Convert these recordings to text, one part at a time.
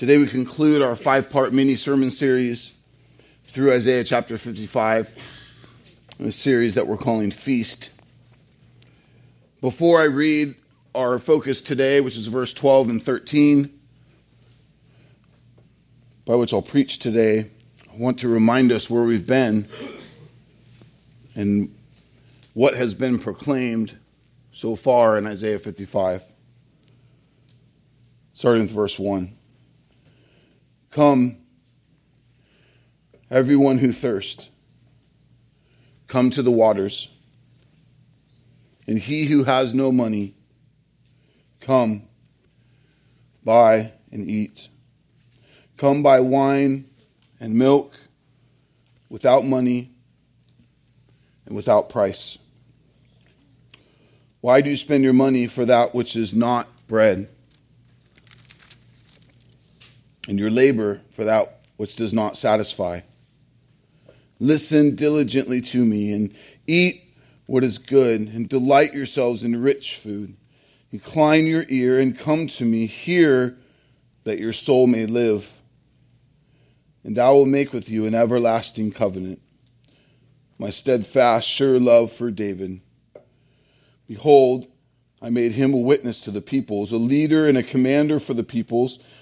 Today we conclude our five part mini sermon series through Isaiah chapter 55, a series that we're calling Feast. Before I read our focus today, which is verse 12 and 13, by which I'll preach today, I want to remind us where we've been and what has been proclaimed so far in Isaiah 55. Starting with verse 1. Come, everyone who thirsts, come to the waters. And he who has no money, come, buy and eat. Come buy wine and milk without money and without price. Why do you spend your money for that which is not bread? And your labor for that which does not satisfy? Listen diligently to me and eat what is good, and delight yourselves in rich food. Incline your ear and come to me. Hear that your soul may live. And I will make with you an everlasting covenant, my steadfast, sure love for David. Behold, I made him a witness to the peoples, a leader and a commander for the peoples.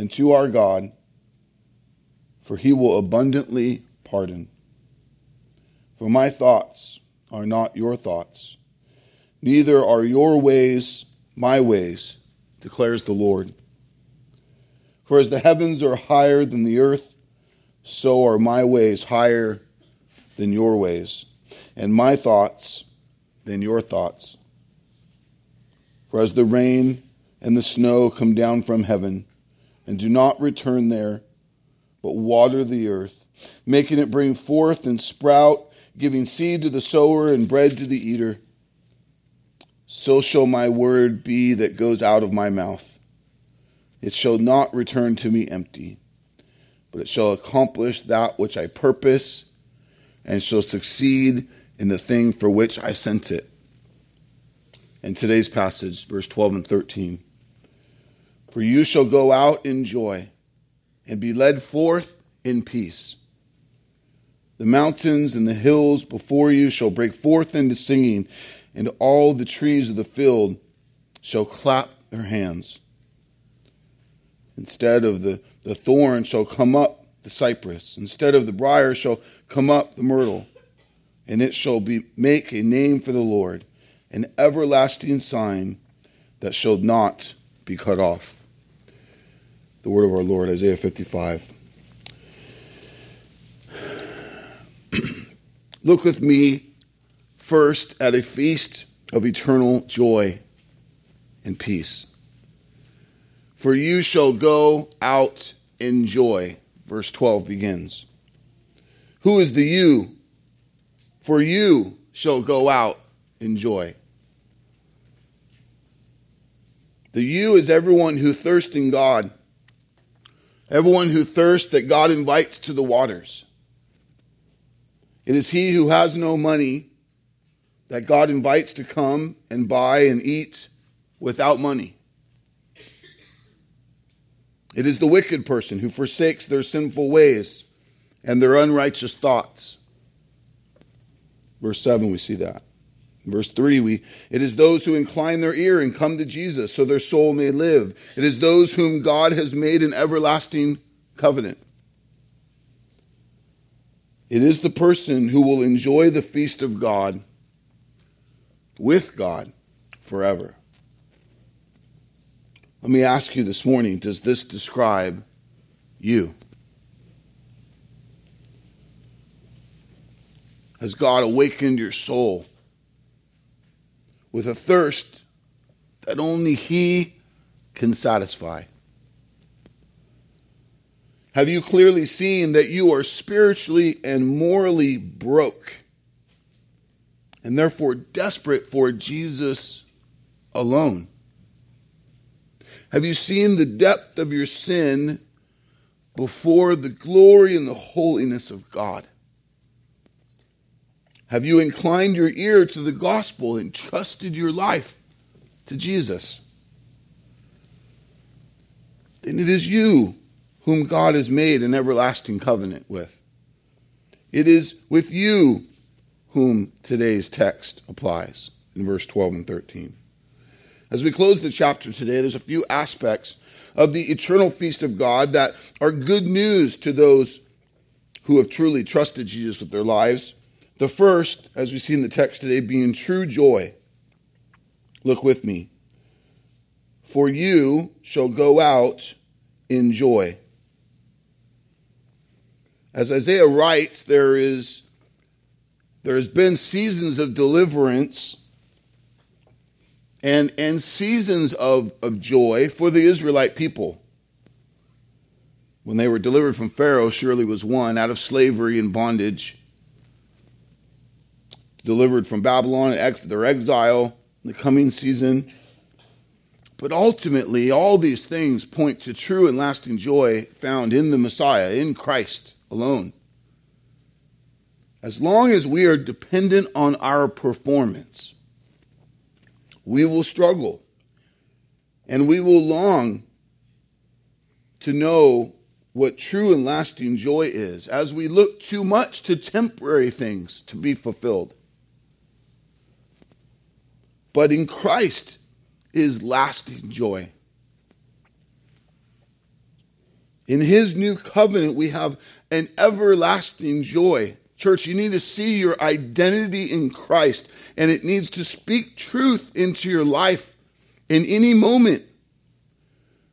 And to our God, for he will abundantly pardon. For my thoughts are not your thoughts, neither are your ways my ways, declares the Lord. For as the heavens are higher than the earth, so are my ways higher than your ways, and my thoughts than your thoughts. For as the rain and the snow come down from heaven, and do not return there, but water the earth, making it bring forth and sprout giving seed to the sower and bread to the eater, so shall my word be that goes out of my mouth. It shall not return to me empty, but it shall accomplish that which I purpose and shall succeed in the thing for which I sent it. In today's passage, verse 12 and 13. For you shall go out in joy and be led forth in peace. The mountains and the hills before you shall break forth into singing, and all the trees of the field shall clap their hands. Instead of the, the thorn shall come up the cypress, instead of the brier shall come up the myrtle, and it shall be make a name for the Lord, an everlasting sign that shall not be cut off. The word of our Lord, Isaiah 55. Look with me first at a feast of eternal joy and peace. For you shall go out in joy. Verse 12 begins. Who is the you? For you shall go out in joy. The you is everyone who thirsts in God, everyone who thirsts that God invites to the waters. It is he who has no money that God invites to come and buy and eat without money. It is the wicked person who forsakes their sinful ways and their unrighteous thoughts. Verse 7, we see that. Verse 3, we, it is those who incline their ear and come to Jesus so their soul may live. It is those whom God has made an everlasting covenant. It is the person who will enjoy the feast of God with God forever. Let me ask you this morning does this describe you? Has God awakened your soul with a thirst that only He can satisfy? Have you clearly seen that you are spiritually and morally broke and therefore desperate for Jesus alone? Have you seen the depth of your sin before the glory and the holiness of God? Have you inclined your ear to the gospel and trusted your life to Jesus? Then it is you whom God has made an everlasting covenant with. It is with you whom today's text applies in verse 12 and 13. As we close the chapter today, there's a few aspects of the eternal feast of God that are good news to those who have truly trusted Jesus with their lives. The first, as we see in the text today, being true joy. Look with me. For you shall go out in joy. As Isaiah writes, there is there has been seasons of deliverance and, and seasons of, of joy for the Israelite people. When they were delivered from Pharaoh, surely was one out of slavery and bondage. Delivered from Babylon, their exile, in the coming season. But ultimately, all these things point to true and lasting joy found in the Messiah, in Christ alone. As long as we are dependent on our performance, we will struggle and we will long to know what true and lasting joy is as we look too much to temporary things to be fulfilled. But in Christ is lasting joy. In his new covenant, we have an everlasting joy Church, you need to see your identity in Christ, and it needs to speak truth into your life in any moment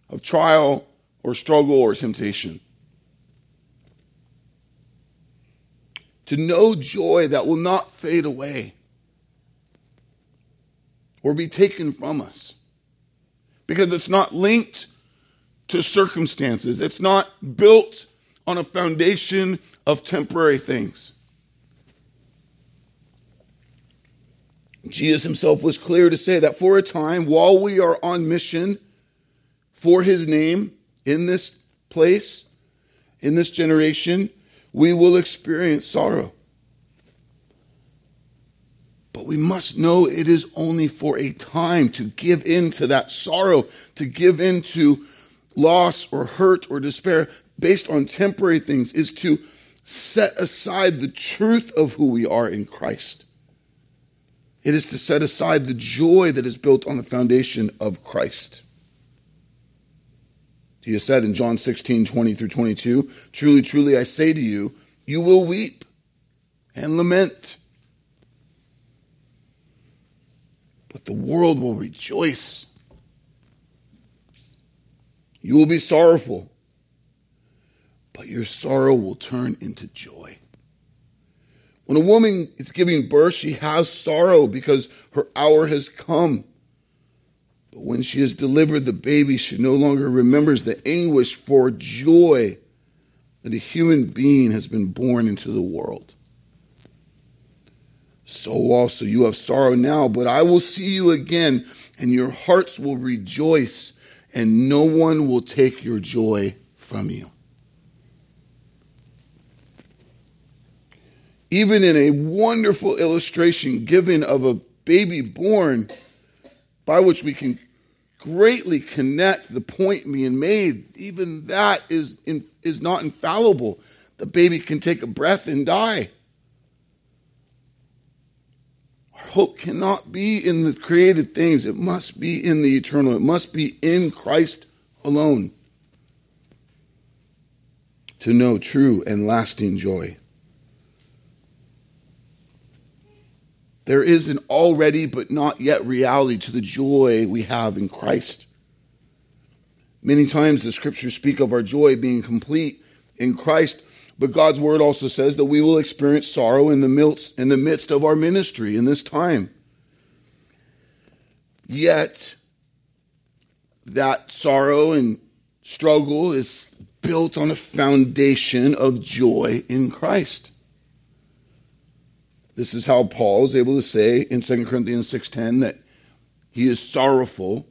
of trial or struggle or temptation. To know joy that will not fade away or be taken from us because it's not linked to circumstances, it's not built on a foundation of temporary things. Jesus himself was clear to say that for a time, while we are on mission for his name in this place, in this generation, we will experience sorrow. But we must know it is only for a time to give in to that sorrow, to give in to loss or hurt or despair based on temporary things, is to set aside the truth of who we are in Christ. It is to set aside the joy that is built on the foundation of Christ. Jesus said in John 16, 20 through 22, Truly, truly, I say to you, you will weep and lament. But the world will rejoice. You will be sorrowful, but your sorrow will turn into joy. When a woman is giving birth, she has sorrow because her hour has come. But when she has delivered the baby, she no longer remembers the anguish for joy that a human being has been born into the world. So also you have sorrow now, but I will see you again, and your hearts will rejoice, and no one will take your joy from you. even in a wonderful illustration given of a baby born, by which we can greatly connect the point being made, even that is, in, is not infallible. The baby can take a breath and die. Our hope cannot be in the created things, it must be in the eternal, it must be in Christ alone to know true and lasting joy. There is an already but not yet reality to the joy we have in Christ. Many times the scriptures speak of our joy being complete in Christ, but God's word also says that we will experience sorrow in the midst, in the midst of our ministry in this time. Yet, that sorrow and struggle is built on a foundation of joy in Christ. This is how Paul is able to say in 2 Corinthians 6:10 that he is sorrowful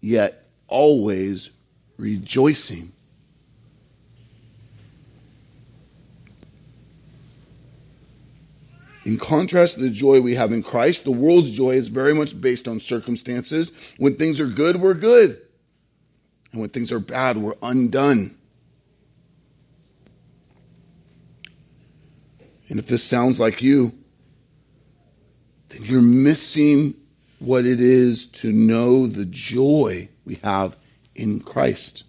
yet always rejoicing. In contrast to the joy we have in Christ, the world's joy is very much based on circumstances. When things are good, we're good. And when things are bad, we're undone. And if this sounds like you, then you're missing what it is to know the joy we have in Christ.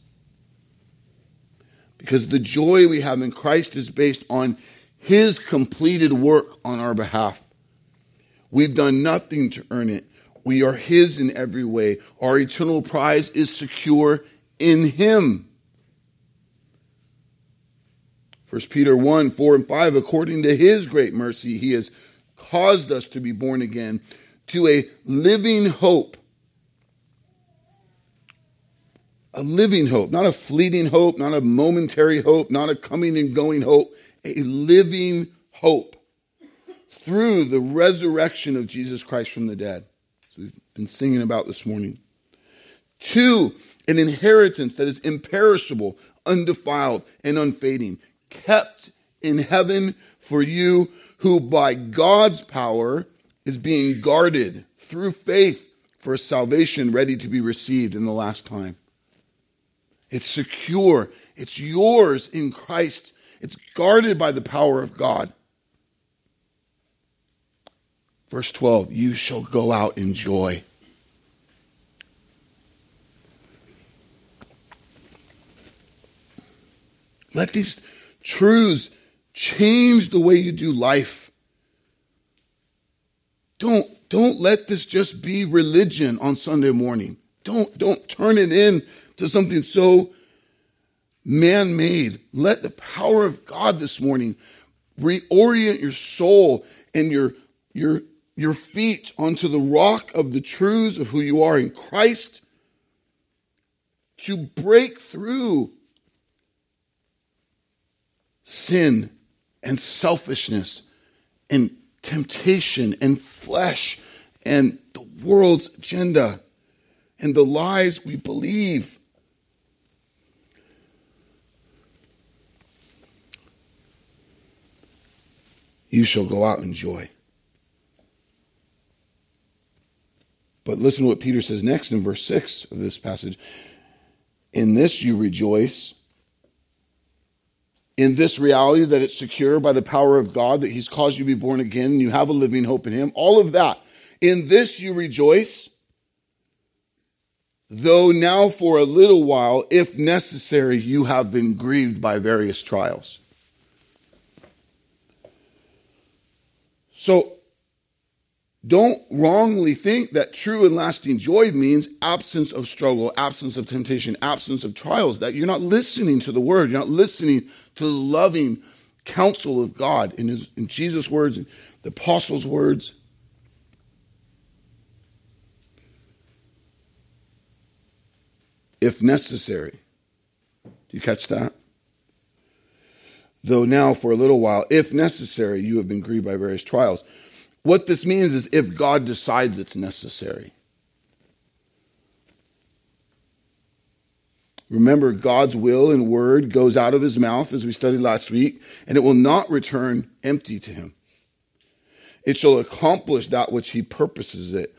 Because the joy we have in Christ is based on his completed work on our behalf. We've done nothing to earn it. We are His in every way. Our eternal prize is secure in Him. 1 Peter 1 4 and 5, according to His great mercy, He has caused us to be born again to a living hope. A living hope, not a fleeting hope, not a momentary hope, not a coming and going hope a living hope through the resurrection of Jesus Christ from the dead. We've been singing about this morning. Two, an inheritance that is imperishable, undefiled, and unfading, kept in heaven for you, who by God's power is being guarded through faith for salvation ready to be received in the last time. It's secure, it's yours in Christ it's guarded by the power of God. Verse 12, you shall go out in joy. Let these truths change the way you do life. Don't, don't let this just be religion on Sunday morning. Don't, don't turn it in to something so man made. Let the power of God this morning reorient your soul and your, your, your feet onto the rock of the truths of who you are in Christ to break through sin and selfishness and temptation and flesh and the world's agenda and the lies we believe you shall go out in joy. But listen to what Peter says next in verse 6 of this passage. In this you rejoice. In this reality that it's secure by the power of God, that He's caused you to be born again, and you have a living hope in Him. All of that. In this you rejoice. Though now for a little while, if necessary, you have been grieved by various trials. So don't wrongly think that true and lasting joy means absence of struggle, absence of temptation, absence of trials, that you're not listening to the word, you're not listening to the loving counsel of God in, his, in Jesus' words and the apostles' words. If necessary. Do you catch that? Though now for a little while, if necessary, you have been grieved by various trials. What this means is if God decides it's necessary. Remember, God's will and word goes out of his mouth, as we studied last week, and it will not return empty to him. It shall accomplish that which he purposes it,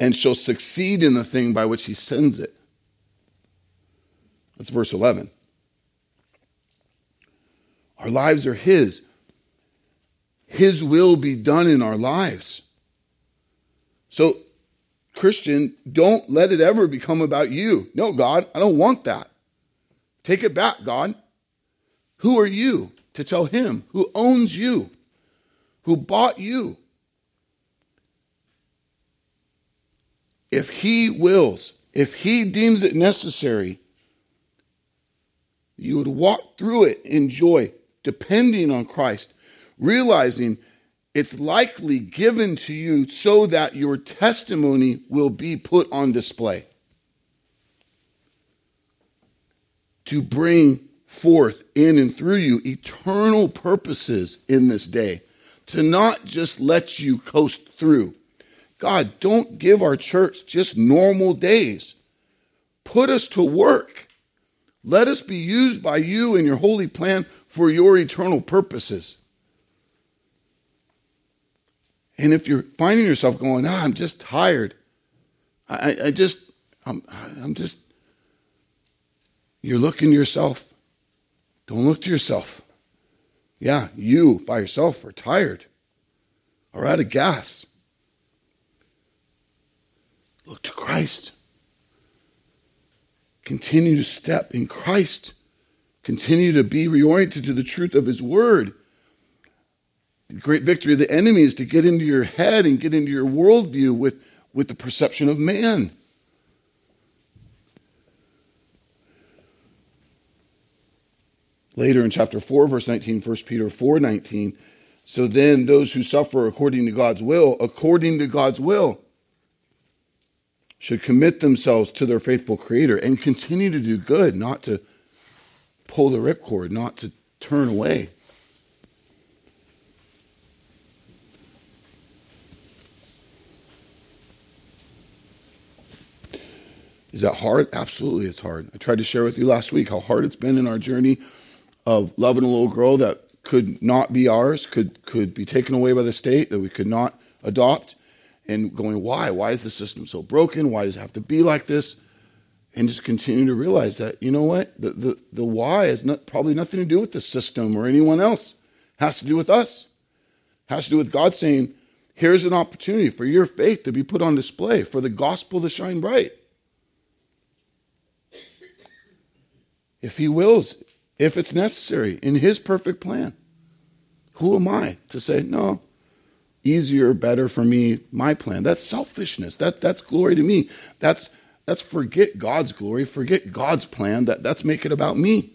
and shall succeed in the thing by which he sends it. That's verse 11. Our lives are His. His will be done in our lives. So, Christian, don't let it ever become about you. No, God, I don't want that. Take it back, God. Who are you to tell Him who owns you, who bought you? If He wills, if He deems it necessary, you would walk through it in joy depending on Christ, realizing it's likely given to you so that your testimony will be put on display. to bring forth in and through you eternal purposes in this day, to not just let you coast through. God, don't give our church just normal days. Put us to work. Let us be used by you and your holy plan for your eternal purposes. And if you're finding yourself going, ah, I'm just tired, I, I just, I'm, I'm just, you're looking to yourself. Don't look to yourself. Yeah, you by yourself are tired or out of gas. Look to Christ. Continue to step in Christ. Continue to be reoriented to the truth of His Word. The great victory of the enemy is to get into your head and get into your worldview with, with the perception of man. Later in chapter 4, verse 19, 1 Peter 4 19. So then, those who suffer according to God's will, according to God's will, should commit themselves to their faithful Creator and continue to do good, not to pull the ripcord, not to turn away. Is that hard? Absolutely, it's hard. I tried to share with you last week how hard it's been in our journey of loving a little girl that could not be ours, could could be taken away by the state, that we could not adopt and going, why? Why is the system so broken? Why does it have to be like this? And just continue to realize that, you know what? The, the, the why has not, probably nothing to do with the system or anyone else. It has to do with us. It has to do with God saying, here's an opportunity for your faith to be put on display, for the gospel to shine bright. If He wills, if it's necessary, in His perfect plan. Who am I to say, no, easier, better for me, my plan. That's selfishness. That, that's glory to me. That's, that's forget God's glory, forget God's plan. That, that's make it about me.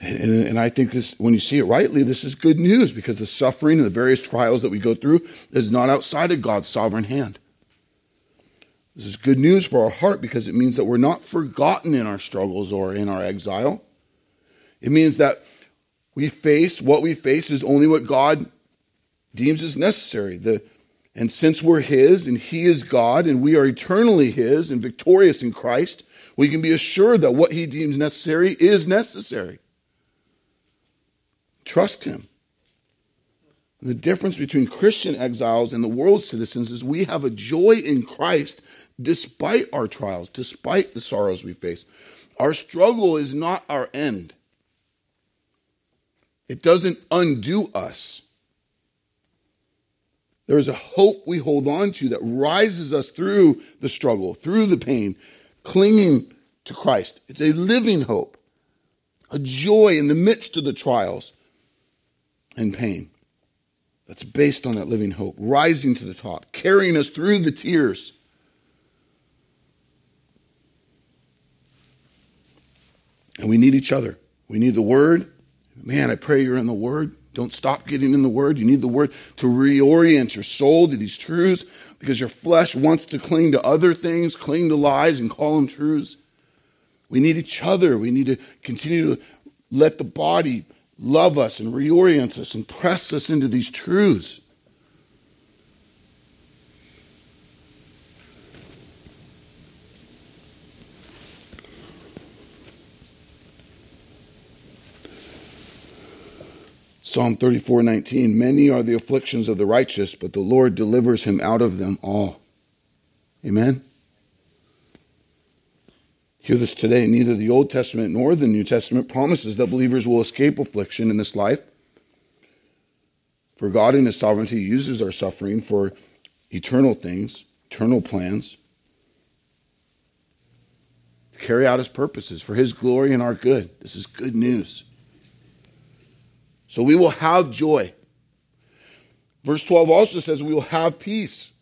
And, and, I think this, when you see it rightly, this is good news because the suffering and the various trials that we go through is not outside of God's sovereign hand. This is good news for our heart because it means that we're not forgotten in our struggles or in our exile. It means that we face what we face is only what God deems as necessary. The, and since we're His and He is God and we are eternally His and victorious in Christ, we can be assured that what He deems necessary is necessary. Trust Him. The difference between Christian exiles and the world citizens is we have a joy in Christ despite our trials, despite the sorrows we face. Our struggle is not our end, it doesn't undo us. There is a hope we hold on to that rises us through the struggle, through the pain, clinging to Christ. It's a living hope, a joy in the midst of the trials and pain that's based on that living hope, rising to the top, carrying us through the tears And we need each other. We need the Word. Man, I pray you're in the Word. Don't stop getting in the Word. You need the Word to reorient your soul to these truths because your flesh wants to cling to other things, cling to lies, and call them truths. We need each other. We need to continue to let the body love us and reorient us and press us into these truths. Psalm 34:19 many are the afflictions of the righteous, but the Lord delivers him out of them all. Amen? Hear this today. Neither the Old Testament nor the New Testament promises that believers will escape affliction in this life. For God, in His sovereignty, uses our suffering for eternal things, eternal plans, to carry out His purposes for His glory and our good. This is good news. So we will have joy. Verse 12 also says, We will have peace.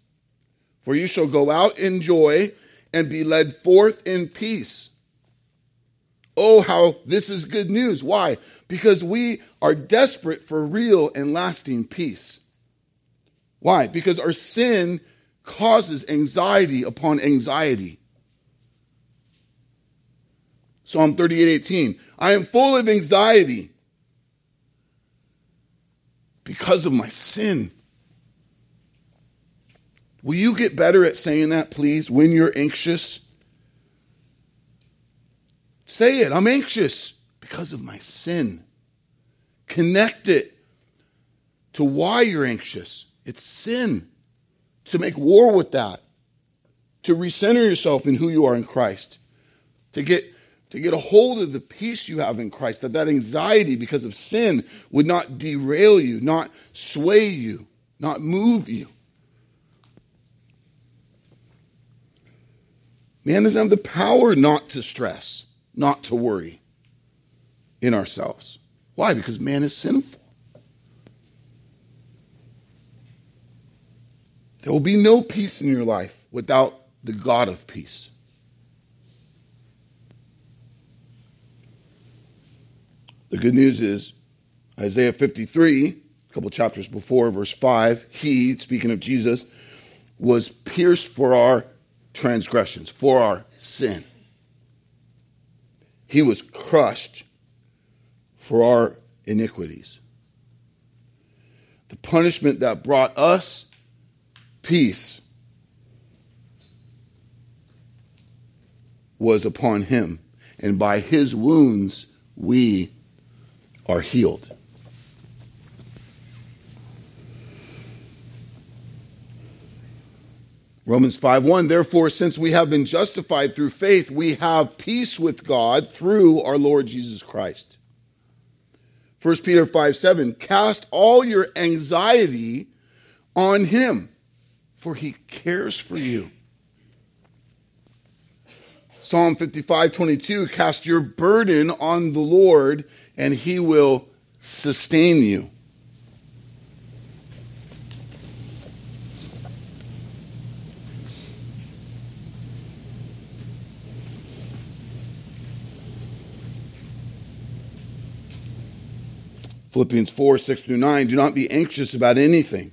For you shall go out in joy and be led forth in peace. Oh, how this is good news. Why? Because we are desperate for real and lasting peace. Why? Because our sin causes anxiety upon anxiety. Psalm 38 18. I am full of anxiety because of my sin. Will you get better at saying that, please, when you're anxious? Say it. I'm anxious because of my sin. Connect it to why you're anxious. It's sin. To make war with that. To recenter yourself in who you are in Christ. To get to get a hold of the peace you have in Christ, that that anxiety because of sin would not derail you, not sway you, not move you. Man doesn't have the power not to stress, not to worry in ourselves. Why? Because man is sinful. There will be no peace in your life without the God of peace. The good news is Isaiah 53, a couple chapters before, verse 5, he, speaking of Jesus, was pierced for our transgressions, for our sin. He was crushed for our iniquities. The punishment that brought us peace was upon him, and by his wounds we are healed. Romans 5:1 Therefore since we have been justified through faith we have peace with God through our Lord Jesus Christ. 1 Peter 5 7 Cast all your anxiety on him, for he cares for you. Psalm 55:22 Cast your burden on the Lord, and he will sustain you. Philippians 4 6 through 9. Do not be anxious about anything,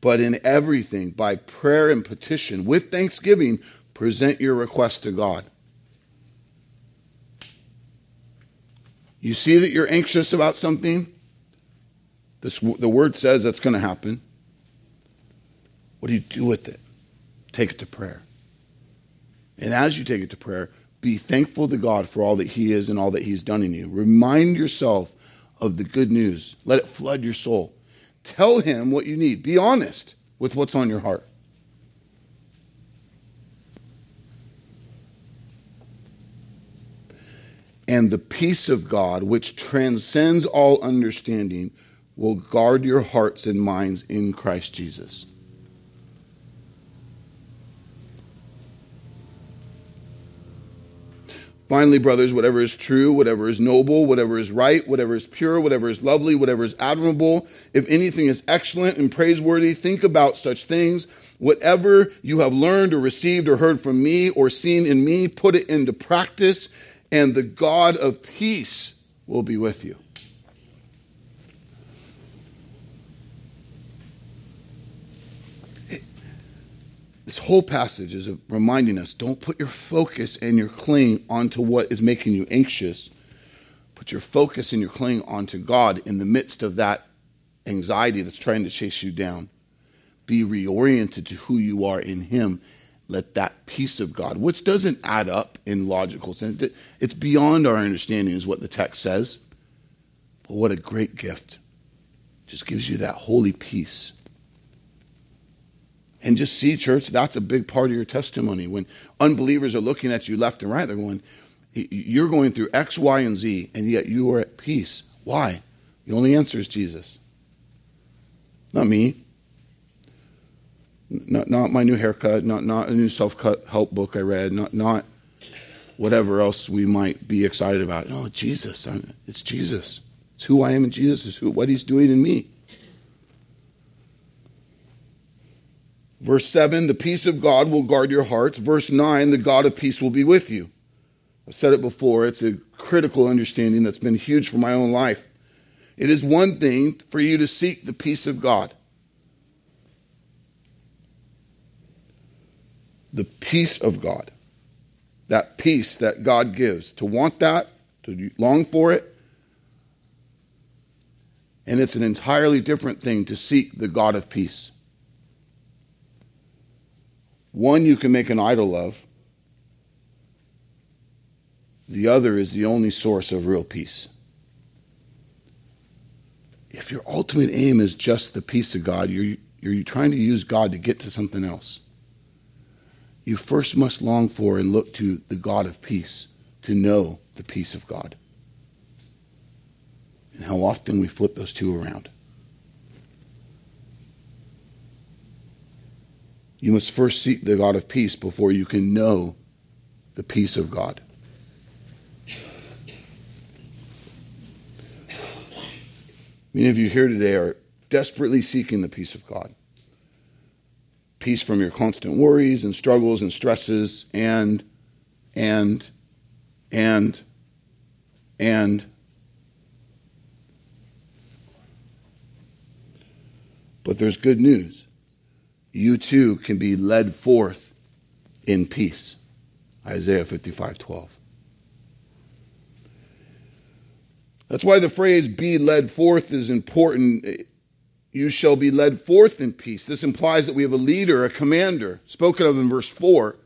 but in everything, by prayer and petition, with thanksgiving, present your request to God. You see that you're anxious about something? This, the word says that's going to happen. What do you do with it? Take it to prayer. And as you take it to prayer, be thankful to God for all that He is and all that He's done in you. Remind yourself of the good news. Let it flood your soul. Tell Him what you need. Be honest with what's on your heart. And the peace of God, which transcends all understanding, will guard your hearts and minds in Christ Jesus. Finally, brothers, whatever is true, whatever is noble, whatever is right, whatever is pure, whatever is lovely, whatever is admirable, if anything is excellent and praiseworthy, think about such things. Whatever you have learned or received or heard from me or seen in me, put it into practice, and the God of peace will be with you. This whole passage is reminding us don't put your focus and your cling onto what is making you anxious. Put your focus and your cling onto God in the midst of that anxiety that's trying to chase you down. Be reoriented to who you are in Him. Let that peace of God, which doesn't add up in logical sense, it's beyond our understanding, is what the text says. But what a great gift. Just gives you that holy peace and just see, church, that's a big part of your testimony. When unbelievers are looking at you left and right, they're going, You're going through X, Y, and Z, and yet you are at peace. Why? The only answer is Jesus. Not me. Not, not my new haircut, not, not a new self help book I read, not, not whatever else we might be excited about. No, Jesus. It's Jesus. It's who I am in Jesus, it's who, what he's doing in me. Verse 7, the peace of God will guard your hearts. Verse 9, the God of peace will be with you. I've said it before, it's a critical understanding that's been huge for my own life. It is one thing for you to seek the peace of God. The peace of God. That peace that God gives. To want that, to long for it. And it's an entirely different thing to seek the God of peace. One you can make an idol of, the other is the only source of real peace if your ultimate aim is just the peace of God, you're, you're trying to use God to get to something else. You first must long for and look to the God of peace to know the peace of God. And how often we flip those two around. You must first seek the God of peace before you can know the peace of God. Many of you here today are desperately seeking the peace of God. Peace from your constant worries and struggles and stresses and, and, and, and. But there's good news. You too can be led forth in peace. Isaiah 55 12. That's why the phrase be led forth is important. You shall be led forth in peace. This implies that we have a leader, a commander, spoken of in verse 4,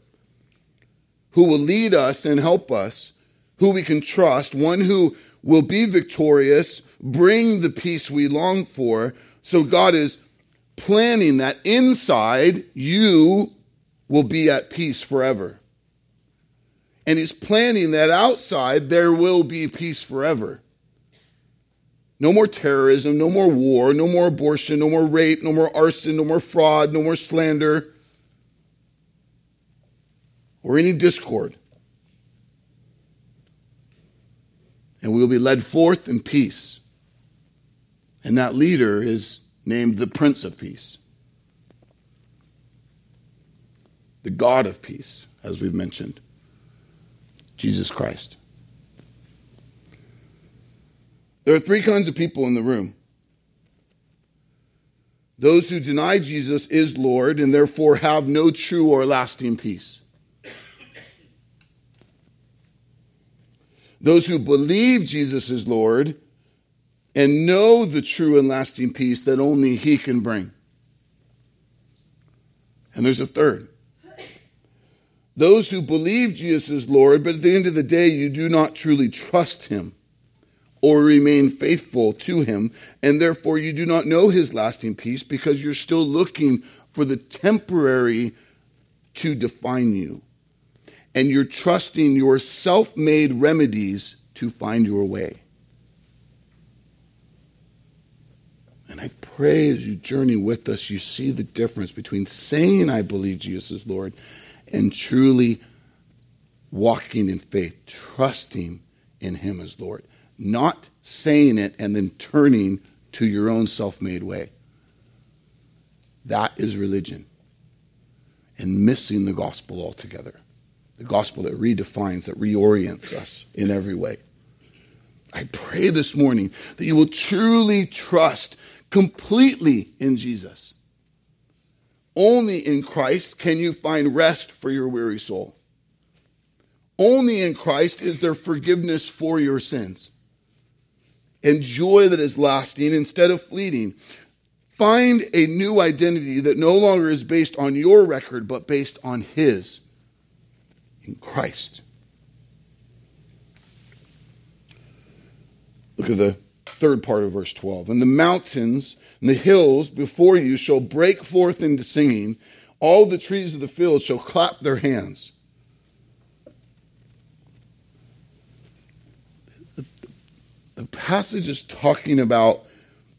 who will lead us and help us, who we can trust, one who will be victorious, bring the peace we long for. So God is planning that inside you will be at peace forever. And He's planning that outside there will be peace forever. No more terrorism, no more war, no more abortion, no more rape, no more arson, no more fraud, no more slander, or any discord. And we will be led forth in peace. And that leader is named the Prince of Peace, the God of peace, as we've mentioned, Jesus Christ. There are three kinds of people in the room those who deny Jesus is Lord and therefore have no true or lasting peace. Those who believe Jesus is Lord and know the true and lasting peace that only He can bring. And there's a third. Those who believe Jesus is Lord, but at the end of the day, you do not truly trust Him or remain faithful to him, and therefore you do not know his lasting peace because you're still looking for the temporary to define you. And you're trusting your self made remedies to find your way. And I pray as you journey with us, you see the difference between saying, I believe Jesus is Lord, and truly walking in faith, trusting in Him as Lord not saying it and then turning to your own self made way. That is religion. And missing the gospel altogether. The gospel that redefines, that reorients us in every way. I pray this morning that you will truly trust completely in Jesus. Only in Christ can you find rest for your weary soul. Only in Christ is there forgiveness for your sins and joy that is lasting instead of fleeting. Find a new identity that no longer is based on your record, but based on His in Christ. Look at the third part of verse 12. And the mountains and the hills before you shall break forth into singing. All the trees of the field shall clap their hands. The passage is talking about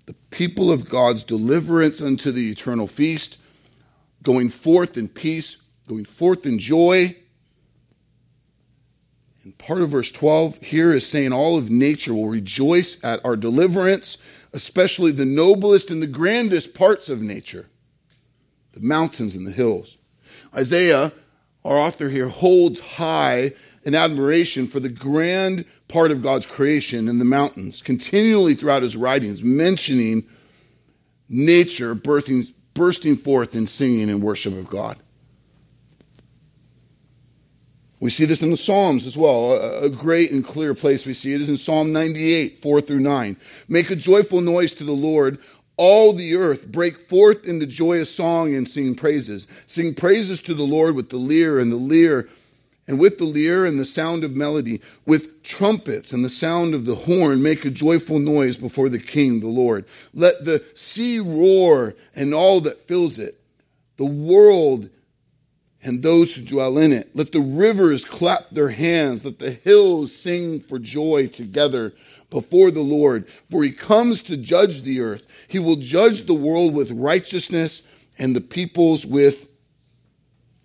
the people of God's deliverance unto the eternal feast, going forth in peace, going forth in joy. And part of verse 12 here is saying all of nature will rejoice at our deliverance, especially the noblest and the grandest parts of nature, the mountains and the hills. Isaiah, our author here, holds high an admiration for the grand part of God's creation in the mountains, continually throughout his writings, mentioning nature birthing, bursting forth in singing and worship of God. We see this in the Psalms as well. A, great and clear place we see it is in Psalm 98, 4 through 9. Make a joyful noise to the Lord, all the earth. Break forth into joyous song and sing praises. Sing praises to the Lord with the lyre and the lyre and with the lyre and the sound of melody, with trumpets and the sound of the horn, make a joyful noise before the King, the Lord. Let the sea roar and all that fills it, the world and those who dwell in it. Let the rivers clap their hands. Let the hills sing for joy together before the Lord. For he comes to judge the earth. He will judge the world with righteousness and the peoples with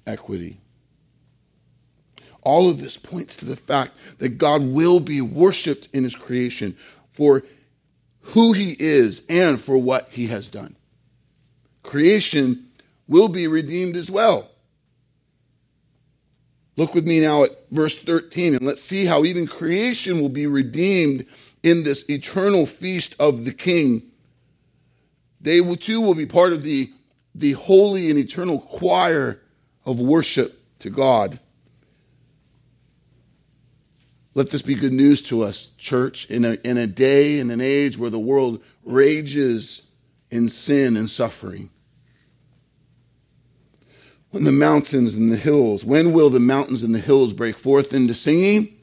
equity. All of this points to the fact that God will be worshiped in his creation for who he is and for what he has done. Creation will be redeemed as well. Look with me now at verse 13 and let's see how even creation will be redeemed in this eternal feast of the King. They will too will be part of the, the holy and eternal choir of worship to God. Let this be good news to us, church, in a, in a day and an age where the world rages in sin and suffering. When the mountains and the hills, when will the mountains and the hills break forth into singing?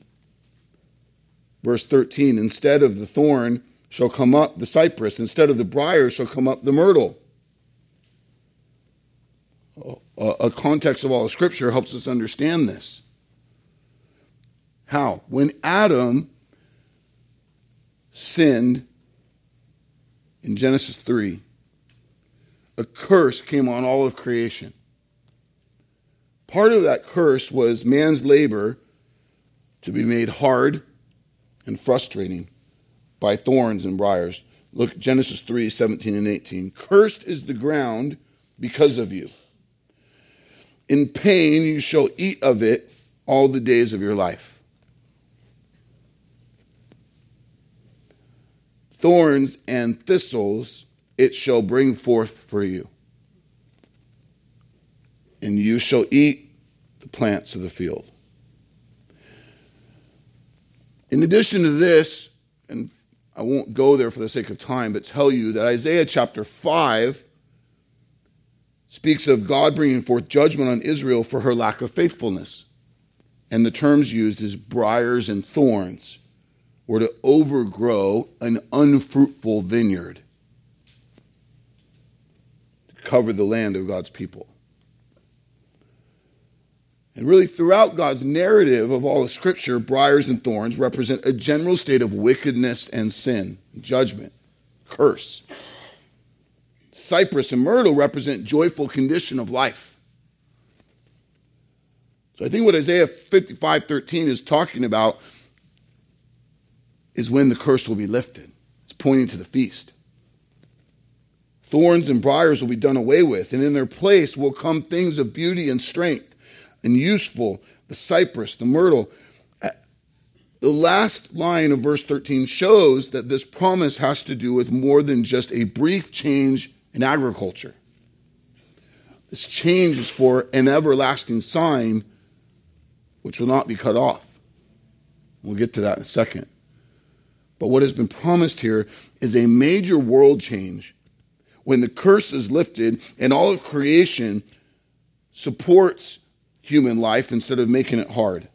Verse 13, instead of the thorn shall come up the cypress, instead of the brier shall come up the myrtle. A context of all of Scripture helps us understand this. How? When Adam sinned in Genesis 3, a curse came on all of creation. Part of that curse was man's labor to be made hard and frustrating by thorns and briars. Look, Genesis 3 17 and 18. Cursed is the ground because of you. In pain you shall eat of it all the days of your life. Thorns and thistles it shall bring forth for you. And you shall eat the plants of the field. In addition to this, and I won't go there for the sake of time, but tell you that Isaiah chapter 5 speaks of God bringing forth judgment on Israel for her lack of faithfulness. And the terms used is briars and thorns were to overgrow an unfruitful vineyard to cover the land of God's people. And really, throughout God's narrative of all of Scripture, briars and thorns represent a general state of wickedness and sin, judgment, curse. Cypress and myrtle represent joyful condition of life. So I think what Isaiah 55 13 is talking about is when the curse will be lifted. It's pointing to the feast. Thorns and briars will be done away with, and in their place will come things of beauty and strength and useful the cypress, the myrtle. The last line of verse 13 shows that this promise has to do with more than just a brief change in agriculture. This change is for an everlasting sign which will not be cut off. We'll get to that in a second. But what has been promised here is a major world change when the curse is lifted and all of creation supports human life instead of making it hard.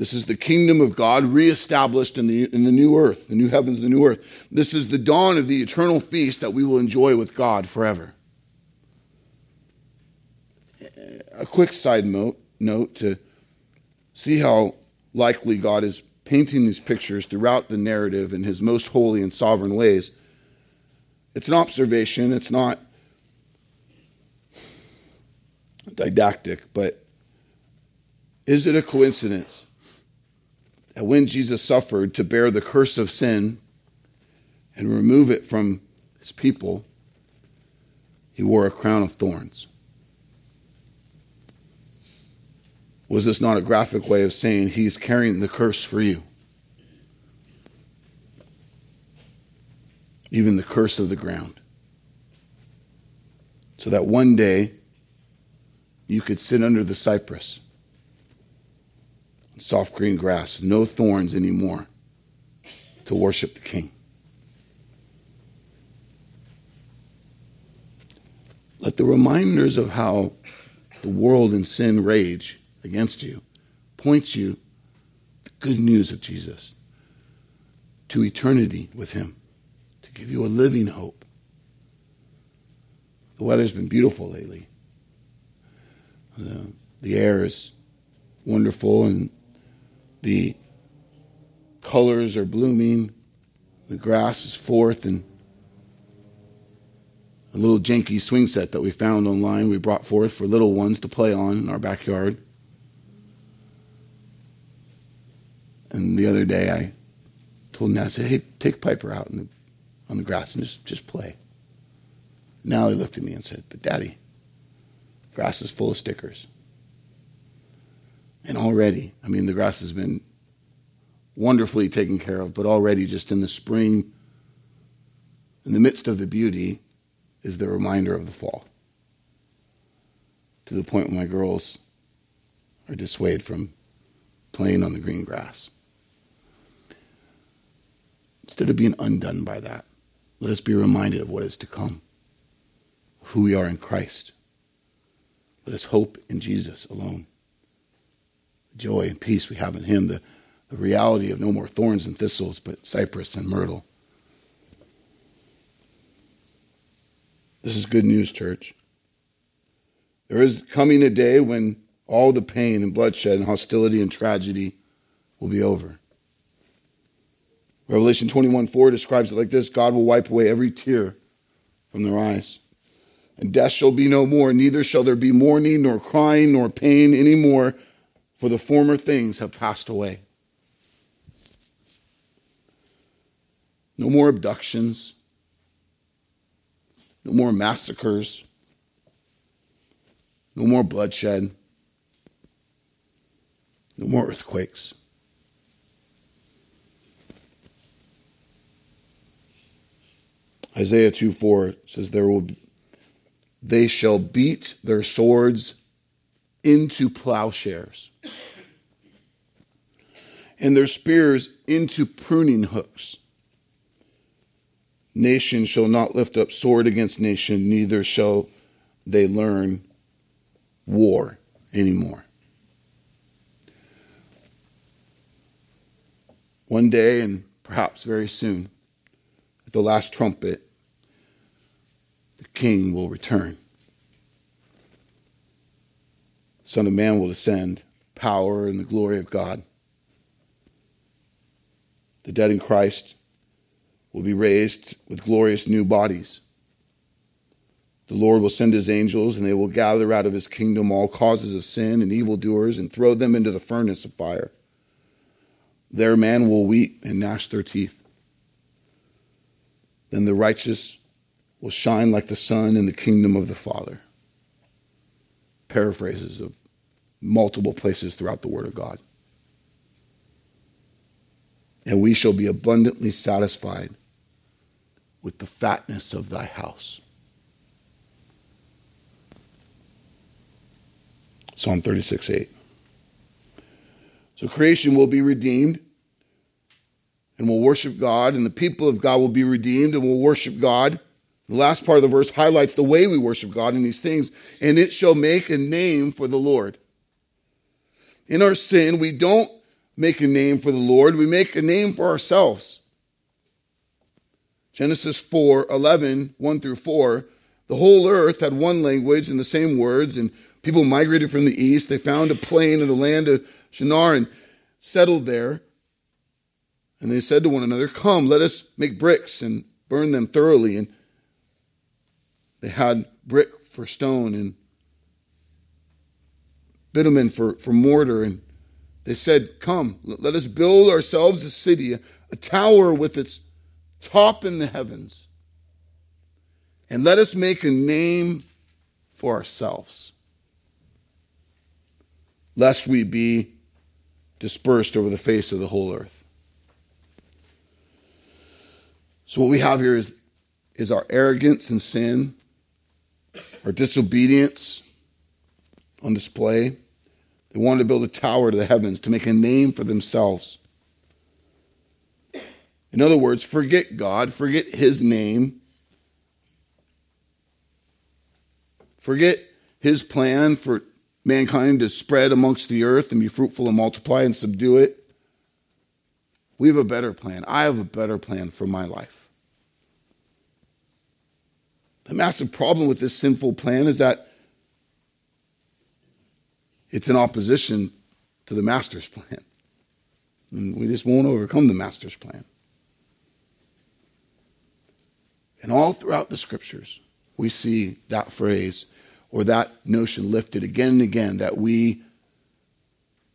This is the kingdom of God reestablished in the, in the new earth, the new heavens, the new earth. This is the dawn of the eternal feast that we will enjoy with God forever. A quick side note, note to see how likely God is painting these pictures throughout the narrative in his most holy and sovereign ways. It's an observation, it's not didactic, but is it a coincidence that when Jesus suffered to bear the curse of sin and remove it from his people, he wore a crown of thorns? Was this not a graphic way of saying he's carrying the curse for you? Even the curse of the ground. So that one day you could sit under the cypress, soft green grass, no thorns anymore, to worship the King. Let the reminders of how the world and sin rage against you points you the good news of Jesus to eternity with him to give you a living hope. The weather's been beautiful lately. The, the air is wonderful and the colors are blooming. The grass is forth and a little janky swing set that we found online we brought forth for little ones to play on in our backyard And the other day I told him, I said, hey, take Piper out the, on the grass and just, just play. Now he looked at me and said, but Daddy, grass is full of stickers. And already, I mean, the grass has been wonderfully taken care of, but already just in the spring, in the midst of the beauty, is the reminder of the fall. To the point where my girls are dissuaded from playing on the green grass. Instead of being undone by that, let us be reminded of what is to come, who we are in Christ. Let us hope in Jesus alone. The joy and peace we have in Him, the, the reality of no more thorns and thistles, but cypress and myrtle. This is good news, church. There is coming a day when all the pain and bloodshed and hostility and tragedy will be over. Revelation 21 4 describes it like this God will wipe away every tear from their eyes. And death shall be no more, neither shall there be mourning, nor crying, nor pain any more, for the former things have passed away. No more abductions, no more massacres, no more bloodshed, no more earthquakes. Isaiah 2 4 says, There will they shall beat their swords into plowshares and their spears into pruning hooks. Nation shall not lift up sword against nation, neither shall they learn war anymore. One day, and perhaps very soon, at the last trumpet, the king will return. Son of Man will descend, power and the glory of God. The dead in Christ will be raised with glorious new bodies. The Lord will send his angels, and they will gather out of his kingdom all causes of sin and evildoers and throw them into the furnace of fire. There man will weep and gnash their teeth. Then the righteous will shine like the sun in the kingdom of the Father. Paraphrases of multiple places throughout the Word of God. And we shall be abundantly satisfied with the fatness of thy house. Psalm 36 8. So creation will be redeemed and will worship God, and the people of God will be redeemed and will worship God. The last part of the verse highlights the way we worship God in these things, and it shall make a name for the Lord. In our sin, we don't make a name for the Lord, we make a name for ourselves. Genesis 4 11, 1 through 4. The whole earth had one language and the same words, and people migrated from the east. They found a plain in the land of Shinar and settled there. And they said to one another, Come, let us make bricks and burn them thoroughly. And they had brick for stone and bitumen for, for mortar. And they said, Come, let us build ourselves a city, a, a tower with its top in the heavens. And let us make a name for ourselves lest we be dispersed over the face of the whole earth. So, what we have here is, is our arrogance and sin, our disobedience on display. They wanted to build a tower to the heavens to make a name for themselves. In other words, forget God, forget His name, forget His plan for mankind to spread amongst the earth and be fruitful and multiply and subdue it. We have a better plan. I have a better plan for my life. The massive problem with this sinful plan is that it's in opposition to the master's plan. And we just won't overcome the master's plan. And all throughout the scriptures, we see that phrase or that notion lifted again and again that we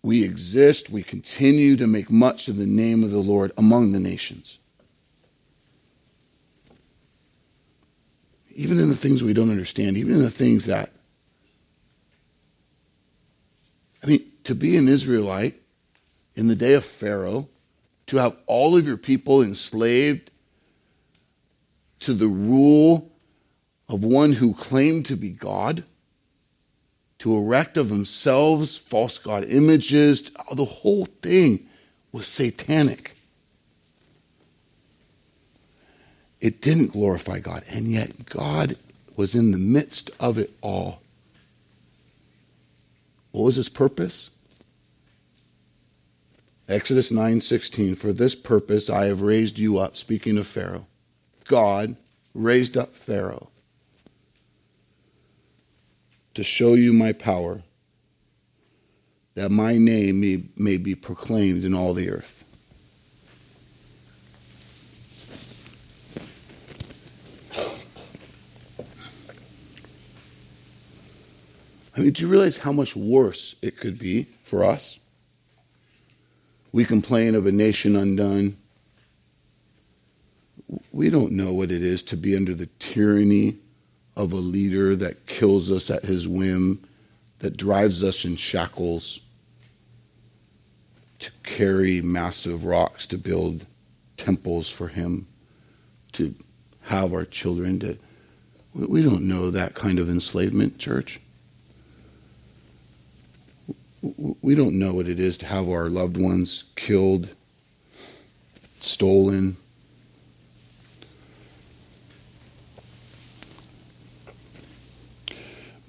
we exist, we continue to make much of the name of the Lord among the nations. Even in the things we don't understand, even in the things that I mean, to be an Israelite in the day of Pharaoh, to have all of your people enslaved to the rule of one who claimed to be God, to erect of themselves false God images, the whole thing was satanic. It didn't glorify God, and yet God was in the midst of it all. What was his purpose? Exodus 9:16 For this purpose I have raised you up speaking of Pharaoh. God raised up Pharaoh to show you my power that my name may, may be proclaimed in all the earth. I mean, do you realize how much worse it could be for us? We complain of a nation undone. We don't know what it is to be under the tyranny of a leader that kills us at his whim, that drives us in shackles to carry massive rocks to build temples for him, to have our children to. We don't know that kind of enslavement, church we don't know what it is to have our loved ones killed, stolen.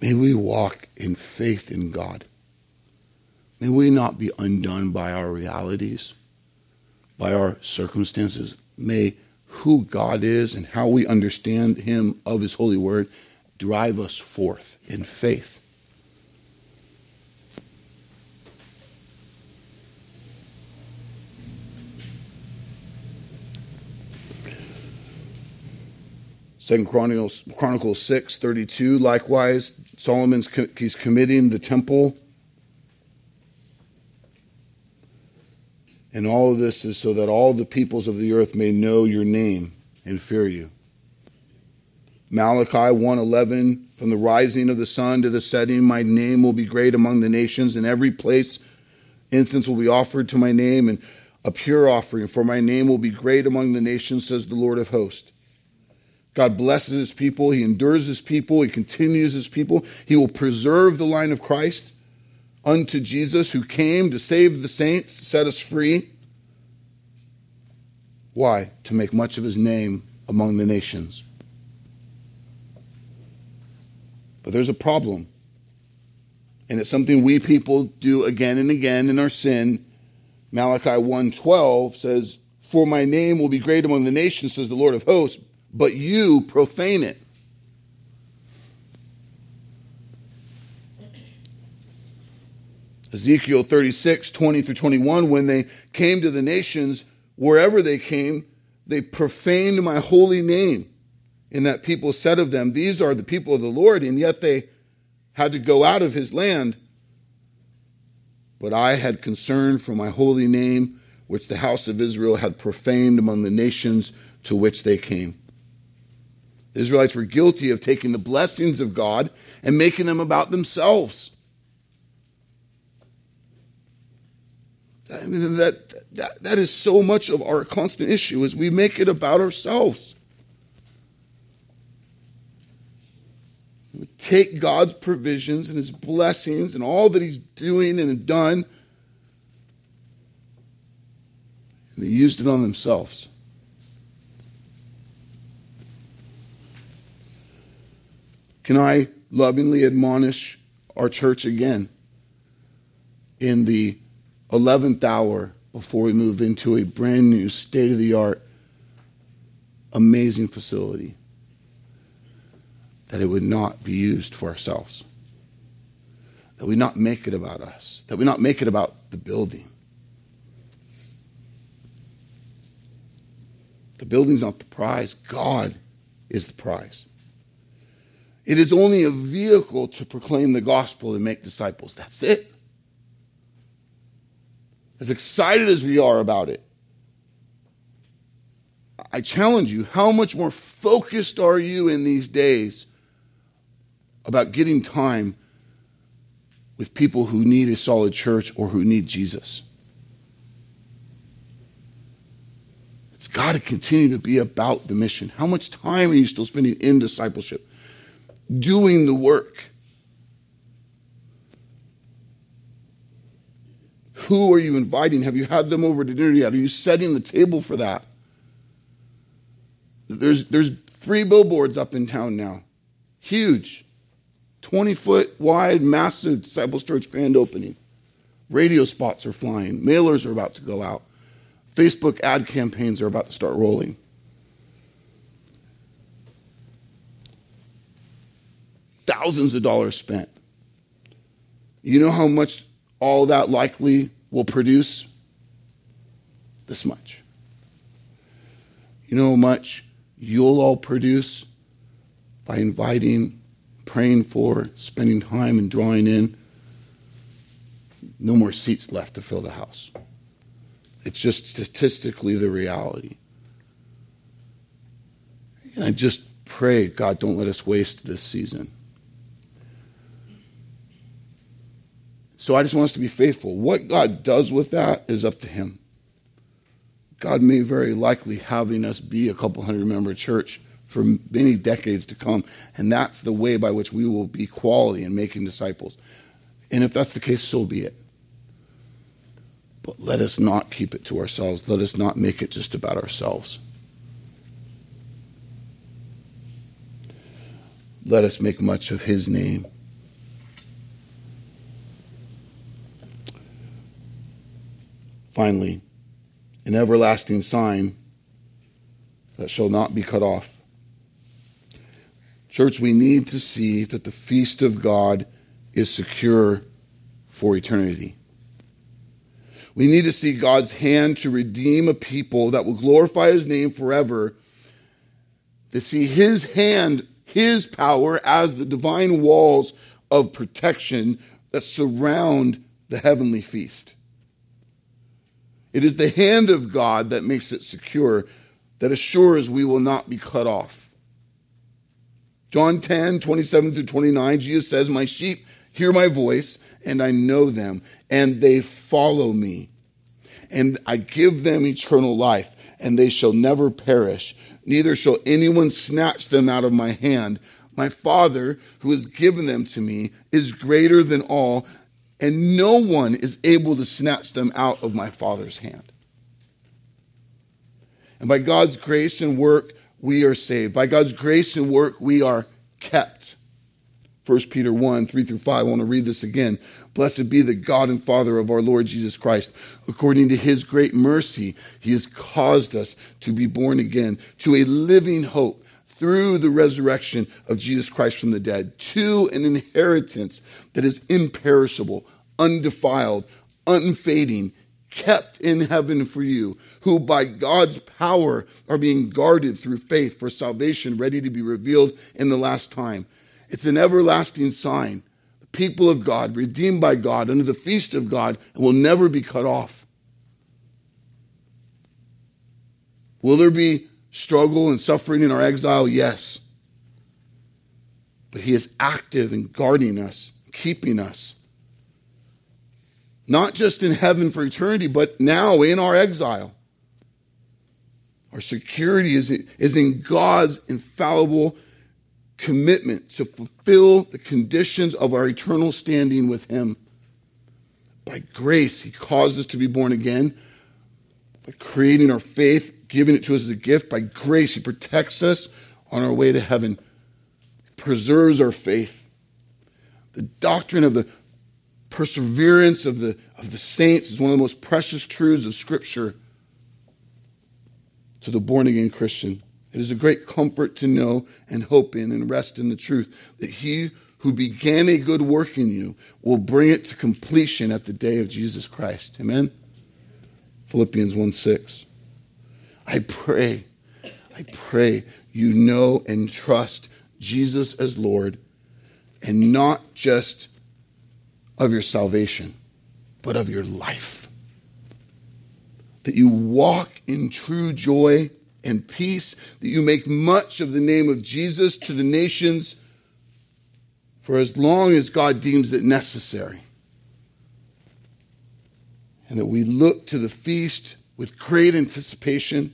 May we walk in faith in God. May we not be undone by our realities, by our circumstances. May who God is and how we understand Him of His holy word drive us forth in faith. Second Chronicles, Chronicles 6, 32, likewise, Solomon's he's committing the temple. And all of this is so that all the peoples of the earth may know your name and fear you. Malachi 1:11 from the rising of the sun to the setting my name will be great among the nations and every place incense will be offered to my name and a pure offering for my name will be great among the nations says the Lord of hosts God blesses his people. He endures his people. He continues his people. He will preserve the line of Christ unto Jesus, who came to save the saints, set us free. Why? To make much of his name among the nations. But there's a problem. And it's something we people do again and again in our sin. Malachi 1:12 says, "For my name will be great among the nations," says the Lord of hosts, but you profane it. Ezekiel 36, 20 through 21, when they came to the nations, wherever they came, they profaned my holy name. In that people said of them, These are the people of the Lord, and yet they had to go out of his land. But I had concern for my holy name, which the house of Israel had profaned among the nations to which they came. The Israelites were guilty of taking the blessings of God and making them about themselves. I mean, that, that, that is so much of our constant issue is we make it about ourselves. We take God's provisions and his blessings and all that he's doing and done, and they used it on themselves. Can I lovingly admonish our church again in the 11th hour before we move into a brand new, state of the art, amazing facility? That it would not be used for ourselves. That we not make it about us. That we not make it about the building. The building's not the prize. God is the prize. It is only a vehicle to proclaim the gospel and make disciples. That's it. As excited as we are about it, I challenge you how much more focused are you in these days about getting time with people who need a solid church or who need Jesus? It's got to continue to be about the mission. How much time are you still spending in discipleship? Doing the work? Who are you inviting? Have you had them over to dinner yet? Are you setting the table for that? There's, there's three billboards up in town now. Huge. 20 foot wide, massive Disciples Church grand opening. Radio spots are flying. Mailers are about to go out. Facebook ad campaigns are about to start rolling. Thousands of dollars spent. You know how much all that likely will produce? This much. You know how much you'll all produce by inviting, praying for, spending time and drawing in? No more seats left to fill the house. It's just statistically the reality. And I just pray, God, don't let us waste this season. So I just want us to be faithful. What God does with that is up to Him. God may very likely having us be a couple hundred member church for many decades to come, and that's the way by which we will be quality in making disciples. And if that's the case, so be it. But let us not keep it to ourselves. Let us not make it just about ourselves. Let us make much of His name. Finally, an everlasting sign that shall not be cut off. Church, we need to see that the feast of God is secure for eternity. We need to see God's hand to redeem a people that will glorify his name forever, to see his hand, his power as the divine walls of protection that surround the heavenly feast. It is the hand of God that makes it secure, that assures we will not be cut off. John 10, 27 through 29, Jesus says, My sheep hear my voice, and I know them, and they follow me. And I give them eternal life, and they shall never perish, neither shall anyone snatch them out of my hand. My Father, who has given them to me, is greater than all and no one is able to snatch them out of my Father's hand. And by God's grace and work, we are saved. By God's grace and work, we are kept. 1 Peter 1 3 through 5. I want to read this again. Blessed be the God and Father of our Lord Jesus Christ. According to his great mercy, he has caused us to be born again to a living hope through the resurrection of Jesus Christ from the dead to an inheritance that is imperishable, undefiled, unfading, kept in heaven for you, who by God's power are being guarded through faith for salvation ready to be revealed in the last time. It's an everlasting sign. The people of God, redeemed by God, under the feast of God, and will never be cut off. Will there be struggle and suffering in our exile? Yes. But He is active in guarding us, keeping us. not just in heaven for eternity, but now in our exile. Our security is in, is in God's infallible commitment to fulfill the conditions of our eternal standing with Him. By grace, He caused us to be born again. By creating our faith, giving it to us as a gift. By grace, He protects us on our way to heaven, He preserves our faith. The doctrine of the perseverance of the, of the saints is one of the most precious truths of Scripture to the born again Christian. It is a great comfort to know and hope in and rest in the truth that he who began a good work in you will bring it to completion at the day of Jesus Christ. Amen? Philippians 1 6. I pray, I pray you know and trust Jesus as Lord and not just of your salvation, but of your life that you walk in true joy and peace, that you make much of the name of Jesus to the nations for as long as God deems it necessary. And that we look to the feast with great anticipation,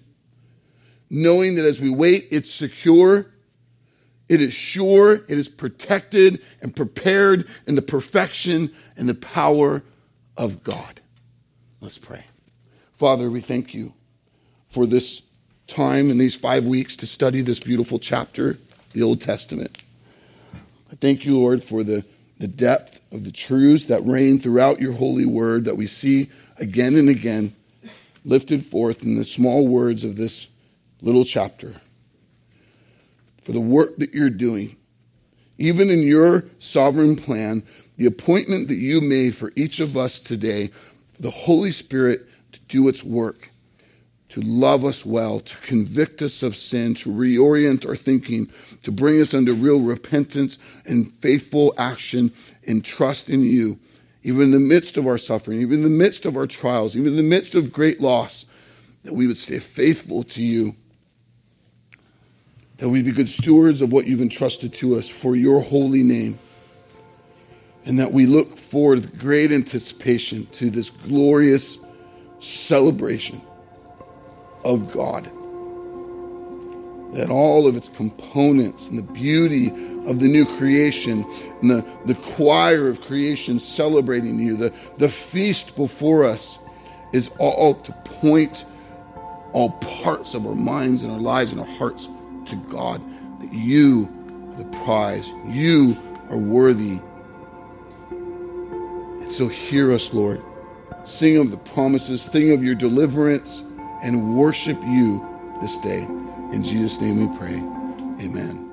knowing that as we wait, it's secure, it is sure, it is protected and prepared in the perfection and the power of God. Let's pray. Father, we thank you for this time in these five weeks to study this beautiful chapter, the Old Testament. I thank you, Lord, for the, the depth of the truths that reign throughout your holy word that we see again and again lifted forth in the small words of this little chapter. For the work that you're doing, even in your sovereign plan, the appointment that you made for each of us today, the Holy Spirit to do its work, to love us well, to convict us of sin, to reorient our thinking, to bring us under real repentance and faithful action and trust in you, even in the midst of our suffering, even in the midst of our trials, even in the midst of great loss, that we would stay faithful to you. That we be good stewards of what you've entrusted to us for your holy name. And that we look forward with great anticipation to this glorious celebration of God. That all of its components and the beauty of the new creation and the, the choir of creation celebrating you, the, the feast before us is all to point all parts of our minds and our lives and our hearts to God. That you are the prize, you are worthy. And so hear us, Lord sing of the promises, sing of your deliverance, and worship you this day. In Jesus' name we pray. Amen.